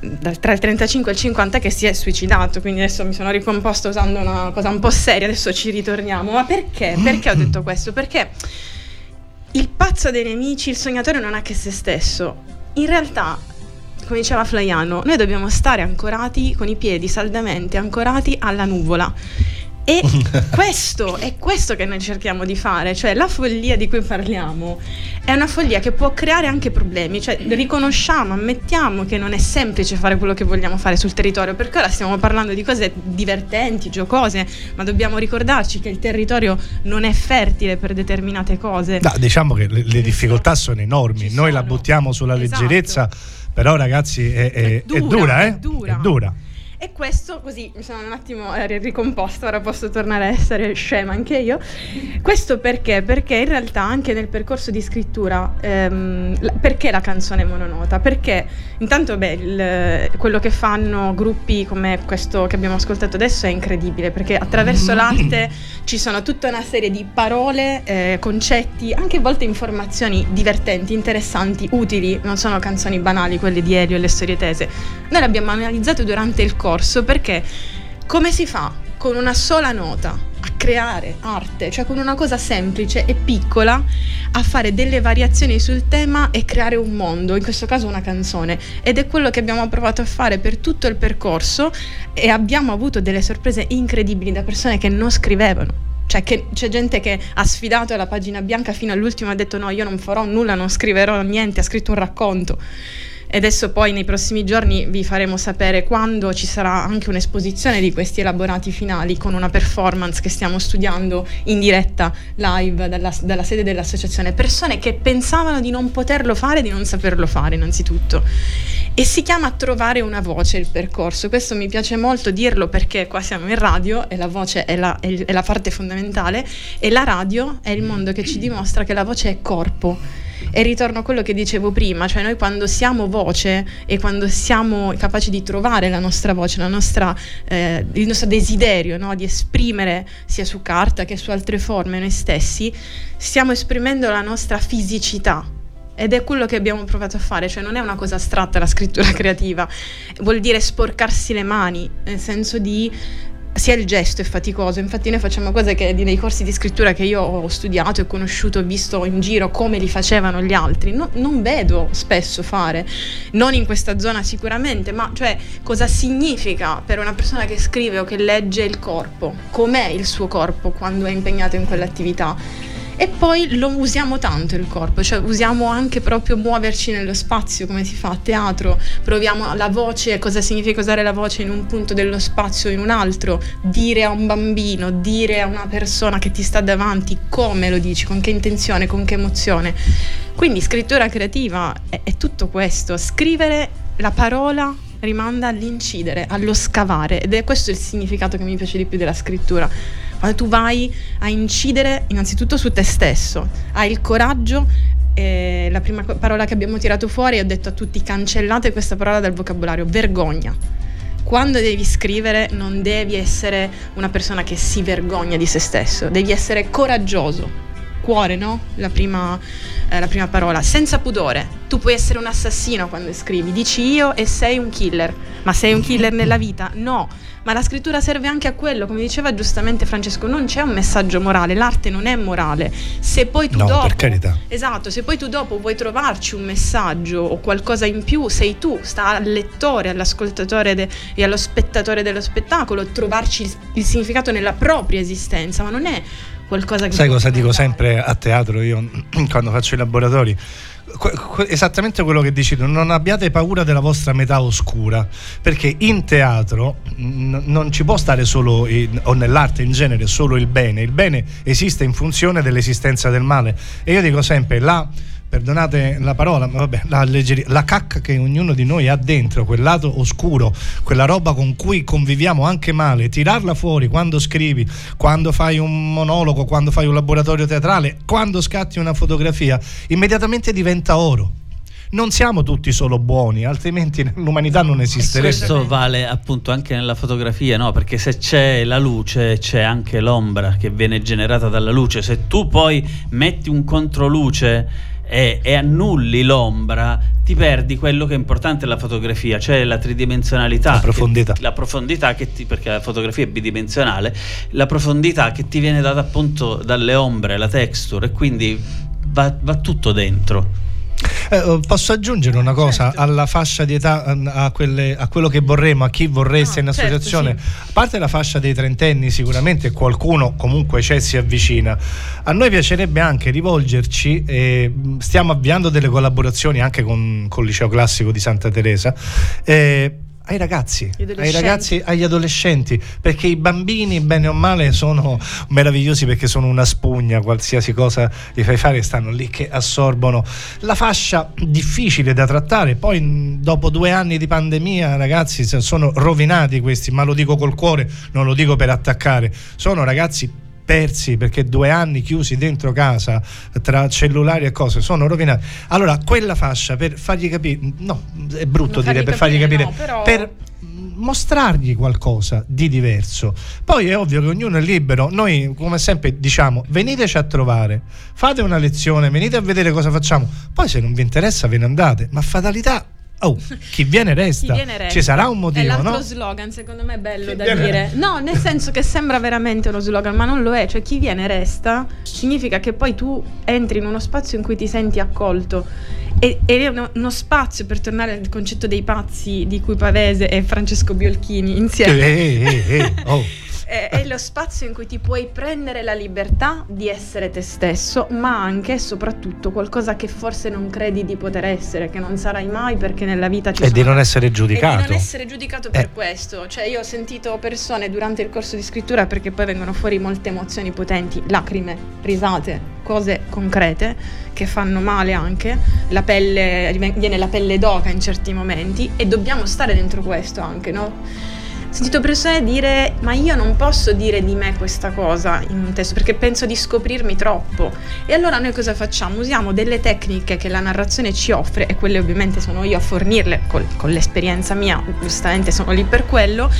dal- tra il 35 e il 50 che si è suicidato, quindi adesso mi sono ricomposta usando una cosa un po' seria, adesso ci ritorniamo. Ma perché? Perché ho detto questo? Perché il pazzo dei nemici, il sognatore non ha che se stesso. In realtà, come diceva Flaiano, noi dobbiamo stare ancorati con i piedi saldamente ancorati alla nuvola. E questo è questo che noi cerchiamo di fare, cioè la follia di cui parliamo è una follia che può creare anche problemi, cioè riconosciamo, ammettiamo che non è semplice fare quello che vogliamo fare sul territorio, perché ora stiamo parlando di cose divertenti, giocose, ma dobbiamo ricordarci che il territorio non è fertile per determinate cose. No, diciamo che le, le difficoltà sono enormi, Ci noi la sono. buttiamo sulla Esatto. leggerezza, però ragazzi è, è- è dura, eh? è dura. È dura. E questo così mi sono un attimo ricomposta, ora posso tornare a essere scema anche io. Questo perché? Perché in realtà anche nel percorso di scrittura, ehm, la- perché la canzone mononota? Perché intanto beh, il- quello che fanno gruppi come questo che abbiamo ascoltato adesso è incredibile, perché attraverso l'arte ci sono tutta una serie di parole, eh, concetti, anche a volte informazioni divertenti, interessanti, utili, non sono canzoni banali quelle di Elio e le storie tese. Noi le abbiamo analizzate durante il corso perché come si fa con una sola nota a creare arte, cioè con una cosa semplice e piccola, a fare delle variazioni sul tema e creare un mondo, in questo caso una canzone. Ed è quello che abbiamo provato a fare per tutto il percorso e abbiamo avuto delle sorprese incredibili da persone che non scrivevano. Cioè che c'è gente che ha sfidato la pagina bianca fino all'ultimo ha detto no, io non farò nulla, non scriverò niente, ha scritto un racconto. E adesso poi nei prossimi giorni vi faremo sapere quando ci sarà anche un'esposizione di questi elaborati finali con una performance che stiamo studiando in diretta live dalla, dalla sede dell'associazione. Persone che pensavano di non poterlo fare, di non saperlo fare innanzitutto. E si chiama Trovare una voce il percorso. Questo mi piace molto dirlo perché qua siamo in radio e la voce è la, è la parte fondamentale e la radio è il mondo che ci dimostra che la voce è corpo. E ritorno a quello che dicevo prima, cioè noi quando siamo voce e quando siamo capaci di trovare la nostra voce, la nostra, eh, il nostro desiderio no, di esprimere sia su carta che su altre forme noi stessi, stiamo esprimendo la nostra fisicità. Ed è quello che abbiamo provato a fare, cioè non è una cosa astratta la scrittura creativa, vuol dire sporcarsi le mani, nel senso di sia il gesto è faticoso, infatti noi facciamo cose che nei corsi di scrittura che io ho studiato e conosciuto, visto in giro come li facevano gli altri, no- non vedo spesso fare, non in questa zona sicuramente, ma cioè cosa significa per una persona che scrive o che legge il corpo, com'è il suo corpo quando è impegnato in quell'attività. E poi lo usiamo tanto il corpo, cioè usiamo anche proprio muoverci nello spazio come si fa a teatro, proviamo la voce, cosa significa usare la voce in un punto dello spazio o in un altro, dire a un bambino, dire a una persona che ti sta davanti come lo dici, con che intenzione, con che emozione. Quindi scrittura creativa è, è tutto questo, scrivere la parola rimanda all'incidere, allo scavare ed è questo il significato che mi piace di più della scrittura. Quando tu vai a incidere innanzitutto su te stesso, hai il coraggio, eh, la prima parola che abbiamo tirato fuori, ho detto a tutti cancellate questa parola dal vocabolario, vergogna. Quando devi scrivere non devi essere una persona che si vergogna di se stesso, devi essere coraggioso. Cuore, no? La prima, eh, la prima parola. Senza pudore. Tu puoi essere un assassino quando scrivi. Dici io e sei un killer. Ma sei un killer nella vita? No. Ma la scrittura serve anche a quello, come diceva giustamente Francesco, non c'è un messaggio morale, l'arte non è morale. Se poi tu No, dopo per carità. Esatto, se poi tu dopo vuoi trovarci un messaggio o qualcosa in più, sei tu, sta al lettore, all'ascoltatore de- e allo spettatore dello spettacolo trovarci il, il significato nella propria esistenza, ma non è qualcosa che Sai cosa dico cambiare. sempre a teatro io quando faccio i laboratori? Esattamente quello che dici tu, non abbiate paura della vostra metà oscura, perché in teatro n- non ci può stare solo, in- o nell'arte in genere, solo il bene, il bene esiste in funzione dell'esistenza del male e io dico sempre la perdonate la parola, ma vabbè, la, alleggeria- la cacca che ognuno di noi ha dentro, quel lato oscuro, quella roba con cui conviviamo anche male, tirarla fuori quando scrivi, quando fai un monologo, quando fai un laboratorio teatrale, quando scatti una fotografia, immediatamente diventa oro. Non siamo tutti solo buoni, altrimenti l'umanità non esisterebbe. Questo vale appunto anche nella fotografia, no? Perché se c'è la luce, c'è anche l'ombra che viene generata dalla luce. Se tu poi metti un controluce e, e annulli l'ombra, ti perdi quello che è importante nella fotografia, cioè la tridimensionalità. La profondità. che- la profondità che ti, perché la fotografia è bidimensionale, la profondità che ti viene data appunto dalle ombre, la texture, e quindi va, va tutto dentro. Eh, eh, posso aggiungere una cosa alla fascia di età, a, a quelle- a quello che vorremmo, a chi vorreste No, in certo, associazione? sì. A parte la fascia dei trentenni, sicuramente qualcuno comunque c'è si avvicina. A noi piacerebbe anche rivolgerci, e mh, stiamo avviando delle collaborazioni anche con, con il liceo classico di Santa Teresa. eh, ai ragazzi, ai ragazzi, agli adolescenti, perché i bambini, bene o male, sono meravigliosi perché sono una spugna, qualsiasi cosa gli fai fare stanno lì che assorbono la fascia difficile da trattare. Poi dopo due anni di pandemia, ragazzi, sono rovinati questi, ma lo dico col cuore, non lo dico per attaccare. Sono ragazzi persi perché due anni chiusi dentro casa tra cellulari e cose sono rovinati. Allora, quella fascia per fargli capire, no, è brutto Non dire per fargli capire, capire, no, però- per mostrargli qualcosa di diverso. Poi è ovvio che ognuno è libero. Noi, come sempre, diciamo: veniteci a trovare, fate una lezione, venite a vedere cosa facciamo. Poi, se non vi interessa, ve ne andate. Ma fatalità. Oh, chi viene resta. Chi viene resta. Ci sarà un È motivo, l'altro no? slogan, secondo me è bello Chi da dire. No, nel senso che sembra veramente uno slogan, ma non lo è. Cioè, chi viene resta significa che poi tu entri in uno spazio in cui ti senti accolto. E, ed è uno, uno spazio per tornare al concetto dei pazzi di cui Pavese e Francesco Biolchini insieme. Eh, eh, eh, oh. è, è lo spazio in cui ti puoi prendere la libertà di essere te stesso, ma anche e soprattutto qualcosa che forse non credi di poter essere, che non sarai mai perché nella vita ci E sono di non essere e di giudicato. non essere giudicato per Eh. questo. Cioè, io ho sentito persone durante il corso di scrittura, perché poi vengono fuori molte emozioni potenti, lacrime, risate, cose concrete che fanno male anche. La pelle, viene la pelle d'oca in certi momenti e dobbiamo stare dentro questo anche, no? Sentito persone dire: Ma io non posso dire di me questa cosa in un testo perché penso di scoprirmi troppo. E allora noi cosa facciamo? Usiamo delle tecniche che la narrazione ci offre, e quelle ovviamente sono io a fornirle col- con l'esperienza mia, giustamente sono lì per quello,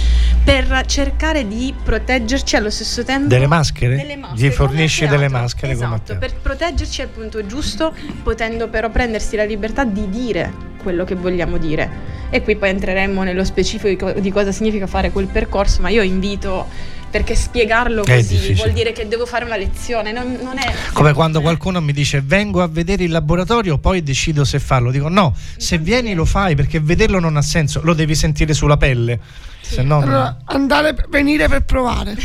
per cercare di proteggerci allo stesso tempo. Delle maschere? Delle maschere, Gli fornisci delle maschere Esatto, per proteggerci al punto giusto, potendo però prendersi la libertà di dire quello che vogliamo dire. E qui poi entreremo nello specifico di co- di cosa significa fare quel percorso, ma io invito perché spiegarlo È così difficile. vuol dire che devo fare una lezione, non, non è Come quando qualcuno mi dice vengo a vedere il laboratorio, poi decido se farlo. Dico no, se vieni lo fai perché vederlo non ha senso, lo devi sentire sulla pelle. Se no, Allora, andare, venire per provare.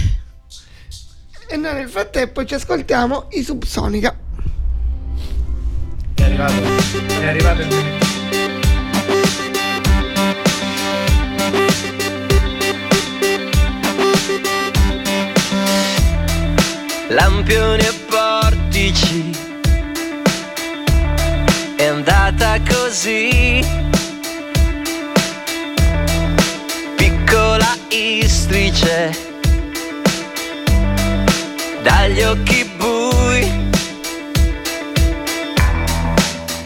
E noi nel frattempo ci ascoltiamo i Subsonica. è arrivato, è arrivato il lampioni e portici. È andata così. Piccola istrice dagli occhi bui.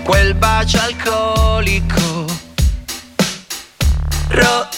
Quel bacio alcolico. Rossetto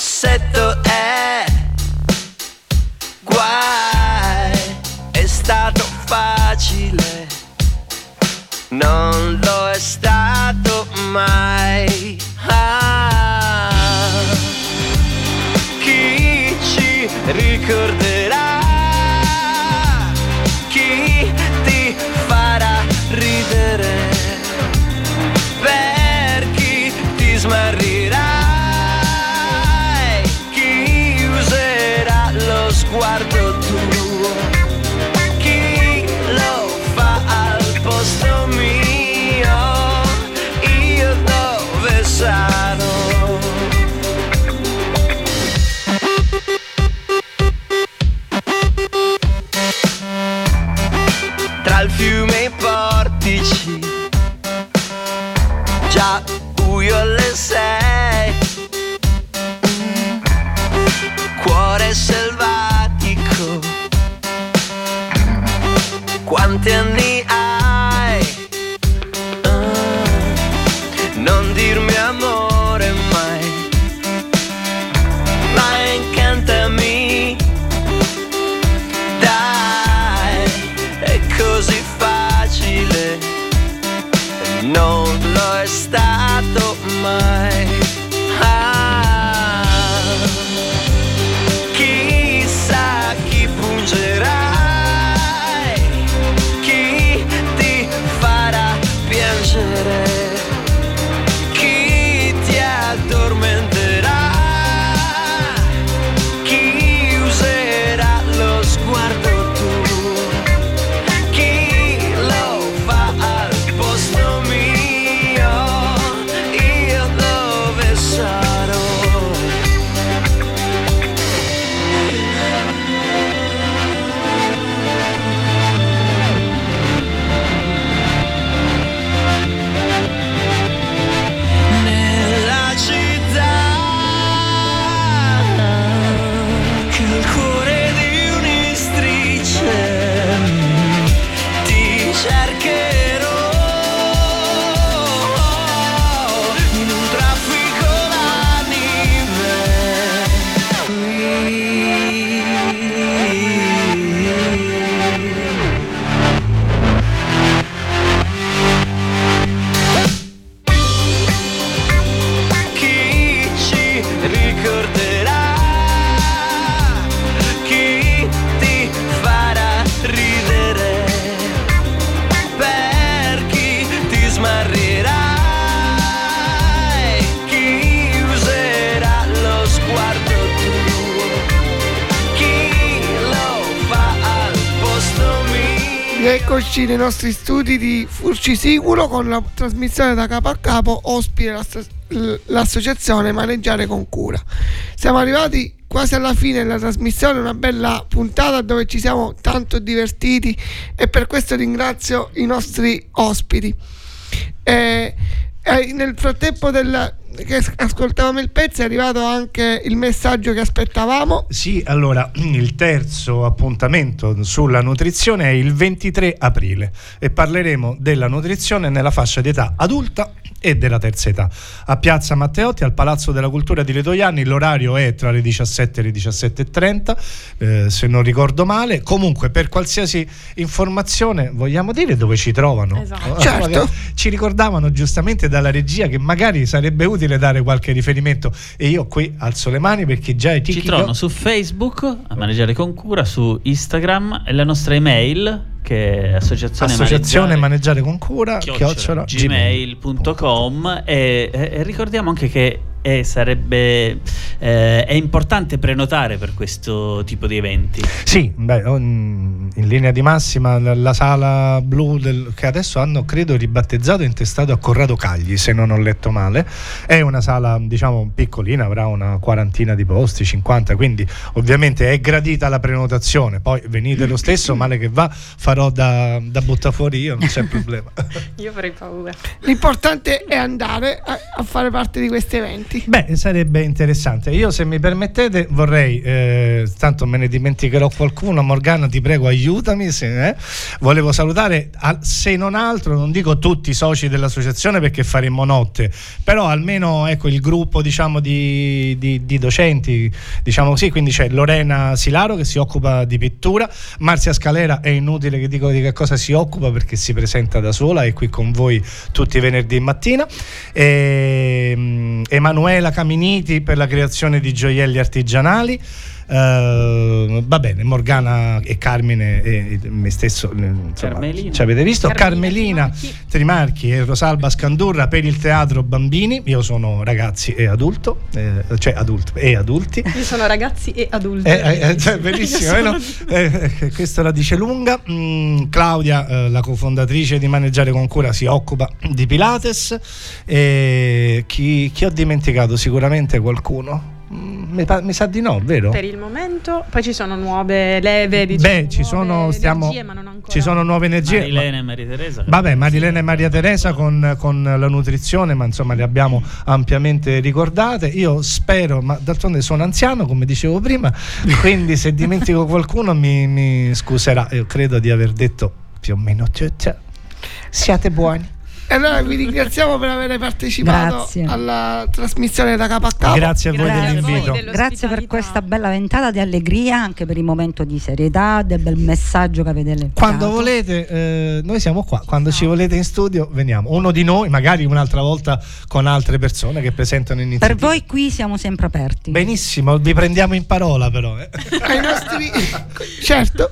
Eccoci nei nostri studi di Furcisicuro con la trasmissione da capo a capo, ospite l'associazione Maneggiare con Cura. Siamo arrivati quasi alla fine della trasmissione, una bella puntata dove ci siamo tanto divertiti e per questo ringrazio i nostri ospiti. Eh, eh, nel frattempo del, che as- ascoltavamo il pezzo è arrivato anche il messaggio che aspettavamo. Sì, allora il terzo appuntamento sulla nutrizione è il 23 aprile e parleremo della nutrizione nella fascia di età adulta e della terza età. A Piazza Matteotti, al Palazzo della Cultura di Letoiani, l'orario è tra le 17 e le 17.30, eh, se non ricordo male. Comunque, per qualsiasi informazione, vogliamo dire dove ci trovano? Esatto. Oh, Certo. Ci ricordavano giustamente dalla regia che magari sarebbe utile dare qualche riferimento e io qui alzo le mani perché già è Ci trovano su Facebook a maneggiare con cura, su Instagram e la nostra email che è associazione, Associazione maneggiare Maneggiare con Cura, chiocciola, gmail. gmail.com e, e- e ricordiamo anche che eh, sarebbe eh, è importante prenotare per questo tipo di eventi Sì, beh, on- in linea di massima la, la sala blu del- che adesso hanno credo ribattezzato e intestato a Corrado Cagli, se non ho letto male, è una sala diciamo piccolina, avrà una quarantina di posti, 50, quindi ovviamente è gradita la prenotazione, poi venite lo stesso, male che va, farò da, da buttafuori io, non c'è problema. Io avrei paura. L'importante è andare a, a fare parte di questi eventi. Beh, sarebbe interessante. Io, se mi permettete, vorrei, eh, tanto me ne dimenticherò qualcuno. Morgana, ti prego, aiutami. se- eh. Volevo salutare, al- se non altro, non dico tutti i soci dell'associazione perché faremmo notte, però almeno ecco il gruppo diciamo, di, di- di docenti, diciamo così. Quindi c'è Lorena Silaro che si occupa di pittura, Marzia Scalera è inutile che dico di che cosa si occupa perché si presenta da sola, è qui con voi tutti i venerdì mattina. E, Emanuela Caminiti per la creazione di gioielli artigianali. Eh, va bene, Morgana e Carmine e, e me stesso eh, insomma, Carmelina. ci avete visto Carmelina Carmelina Trimarchi e Rosalba Scandurra per il teatro bambini io sono ragazzi e adulto eh, cioè adulto e adulti Io sono ragazzi e adulti. eh, eh, eh, cioè, bellissimo, eh, sono- Eh, questo la dice lunga. Mm, Claudia, eh, la cofondatrice di Maneggiare con Cura, si occupa di Pilates. E chi, chi ho dimenticato? Sicuramente qualcuno. Mm, mi, pa- mi sa di no, vero? Per il momento, poi ci sono nuove leve, diciamo, Beh, ci sono, stiamo, energie, ma non ancora. ci sono nuove energie. Marilena e Maria Teresa Vabbè, Marilena e Maria Teresa con, con la nutrizione, ma insomma le abbiamo ampiamente ricordate. Io spero, ma d'altronde sono anziano, come dicevo prima, quindi se dimentico qualcuno mi, mi scuserà. Io credo di aver detto più o meno tutto. Siate buoni. E allora vi ringraziamo per aver partecipato Grazie. alla trasmissione da capo a capo. Grazie a voi Grazie a voi dell'invito. Grazie per questa bella ventata di allegria, anche per il momento di serietà, del bel messaggio che avete dato. Quando volete, eh, noi siamo qua. Quando ci volete in studio, veniamo. Uno di noi, magari un'altra volta con altre persone che presentano Per iniziative. voi qui siamo sempre aperti. Benissimo, vi prendiamo in parola però. eh. ai nostri certo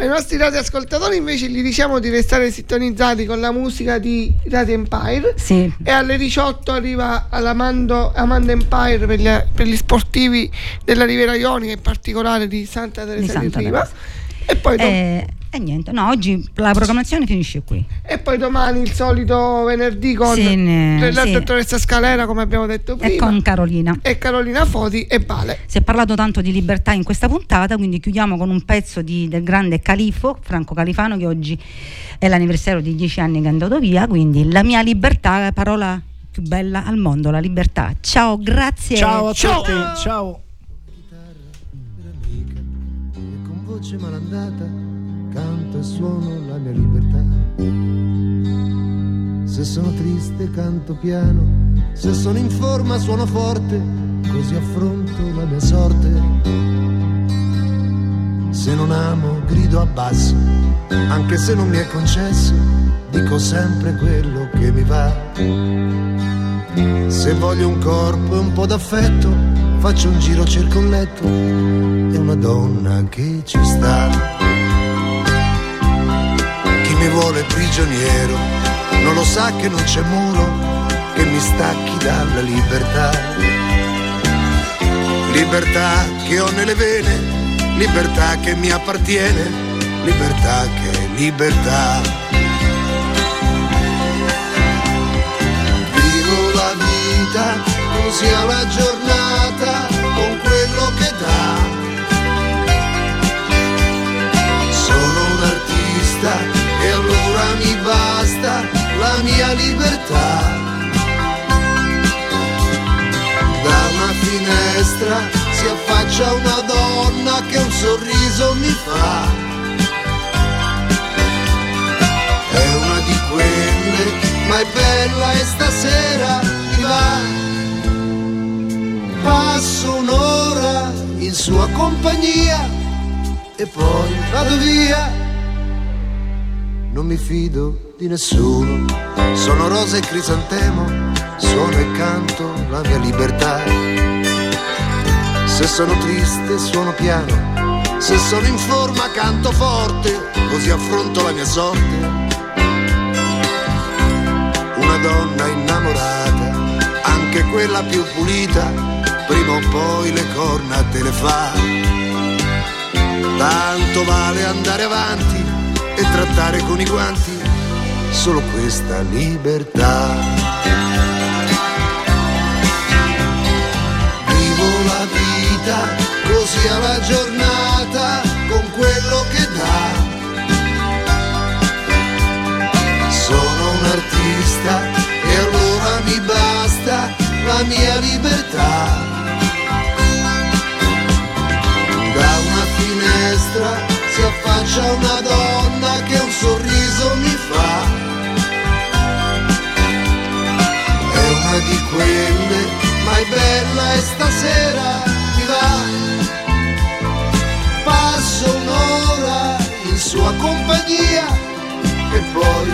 ai nostri radioascoltatori invece gli diciamo di restare sintonizzati con la musica di Radio Empire Sì. e alle 18 arriva all'Amando Amanda Empire per gli, per gli sportivi della Riviera Ionica in particolare di Santa Teresa di, Santa Riva Teresa. e poi, dom- E, e niente, no, oggi la programmazione finisce qui. e poi domani il solito venerdì con Sì, ne- la sì. dottoressa Scalera come abbiamo detto E prima con Carolina. e Carolina Foti e Vale Si è parlato tanto di libertà in questa puntata, quindi chiudiamo con un pezzo di- del grande Califo, Franco Califano, che oggi è l'anniversario di dieci anni che è andato via, quindi la mia libertà è la parola più bella al mondo, la libertà. Ciao, grazie. Ciao a tutti. Ciao. amica e con voce malandata canto e suono la mia libertà. Se sono triste canto piano, se sono in forma suono forte, così affronto la mia sorte. Se non amo grido a basso, anche se non mi è concesso, dico sempre quello che mi va. Se voglio un corpo e un po' d'affetto, faccio un giro, cerco un letto e una donna che ci sta. Mi vuole prigioniero non lo sa che non c'è muro che mi stacchi dalla libertà. Libertà che ho nelle vene, libertà che mi appartiene, libertà che è libertà. Vivo la vita così alla giornata con quello che dà. Mi basta la mia libertà. Da una finestra si affaccia una donna che un sorriso mi fa. È una di quelle, ma è bella e stasera mi va. Passo un'ora in sua compagnia e poi vado via. Non mi fido di nessuno, sono rosa e crisantemo, suono e canto la mia libertà. Se sono triste suono piano, se sono in forma canto forte, così affronto la mia sorte. Una donna innamorata, anche quella più pulita, prima o poi le corna te le fa. Tanto vale andare avanti e trattare con i guanti solo questa libertà. Vivo la vita così alla giornata con quello che dà. Sono un artista e allora mi basta la mia libertà. Da una finestra si affaccia una donna sorriso mi fa. È una di quelle, ma è bella e stasera mi va. Passo un'ora in sua compagnia e poi